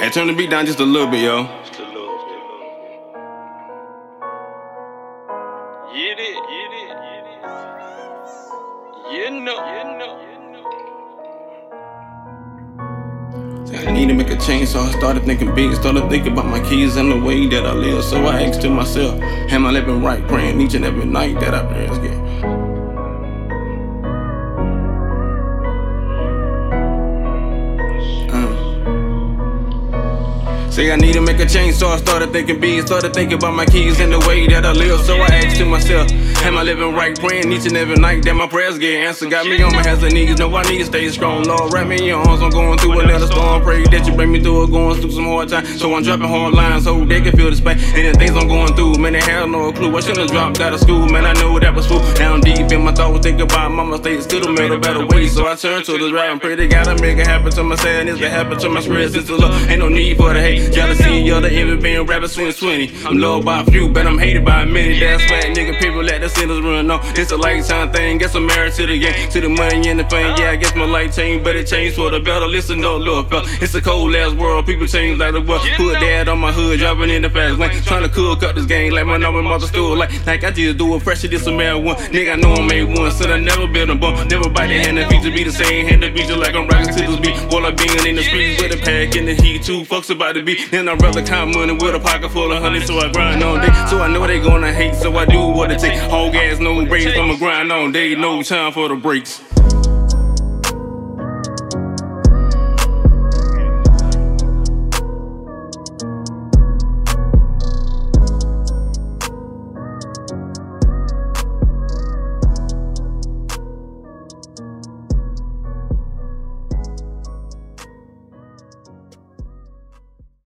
Hey, turn the beat down just a little bit, yo. Just a little, just a little. Get it, get it, get it. You know, you know, you know. I need to make a change, so I started thinking big. Started thinking about my kids and the way that I live. So I asked to myself, Am I living right? Praying each and every night that I pray again. Say I need to make a change, so I started thinking big. Started thinking about my kids and the way that I live. So I asked to myself, Am I living right? Praying each and every night that my prayers get answered. Got me on my hands and knees. Know I need to stay strong. Lord, wrap me in your arms. I'm going through another storm. Pray that you bring me through it. Going through some hard times. So I'm dropping hard lines so they can feel the pain. And the things I'm going through, man, they have no clue. I shouldn't have dropped out of school, man. I know that was fool. Down deep in my thoughts, thinking about my mistakes. Could have made a better way. So I turned to the right and pray to God to make it happen to my sadness. It happen to my spirit. since the love. Ain't no need for the hate. Jealousy, other envy, being rapping since 20. I'm loved by a few, but I'm hated by many. That's why nigga people let the sinners run on. It's a lifetime thing. Guess I'm married to the game, to the money and the fame. Yeah, I guess my life changed, but it changed for the better. Listen, no look, fella. It's a cold ass world. People change like the world. Put dad on my hood, driving in the fast lane. Trying to cook up this game like my number mother stool. Like, like I just do it fresh, this a marijuana. Nigga, I know I'm made one, so I never build a bump. Never bite the hand, the feature be the same. Hand the feature like I'm rocking to this beat. While I'm being in the streets with a pack in the heat, two fucks about the Then I'd rather count money with a pocket full of honey, so I grind all day. So I know they gonna hate, so I do what it takes. Whole gas, no brakes, I'ma grind all day, no time for the breaks.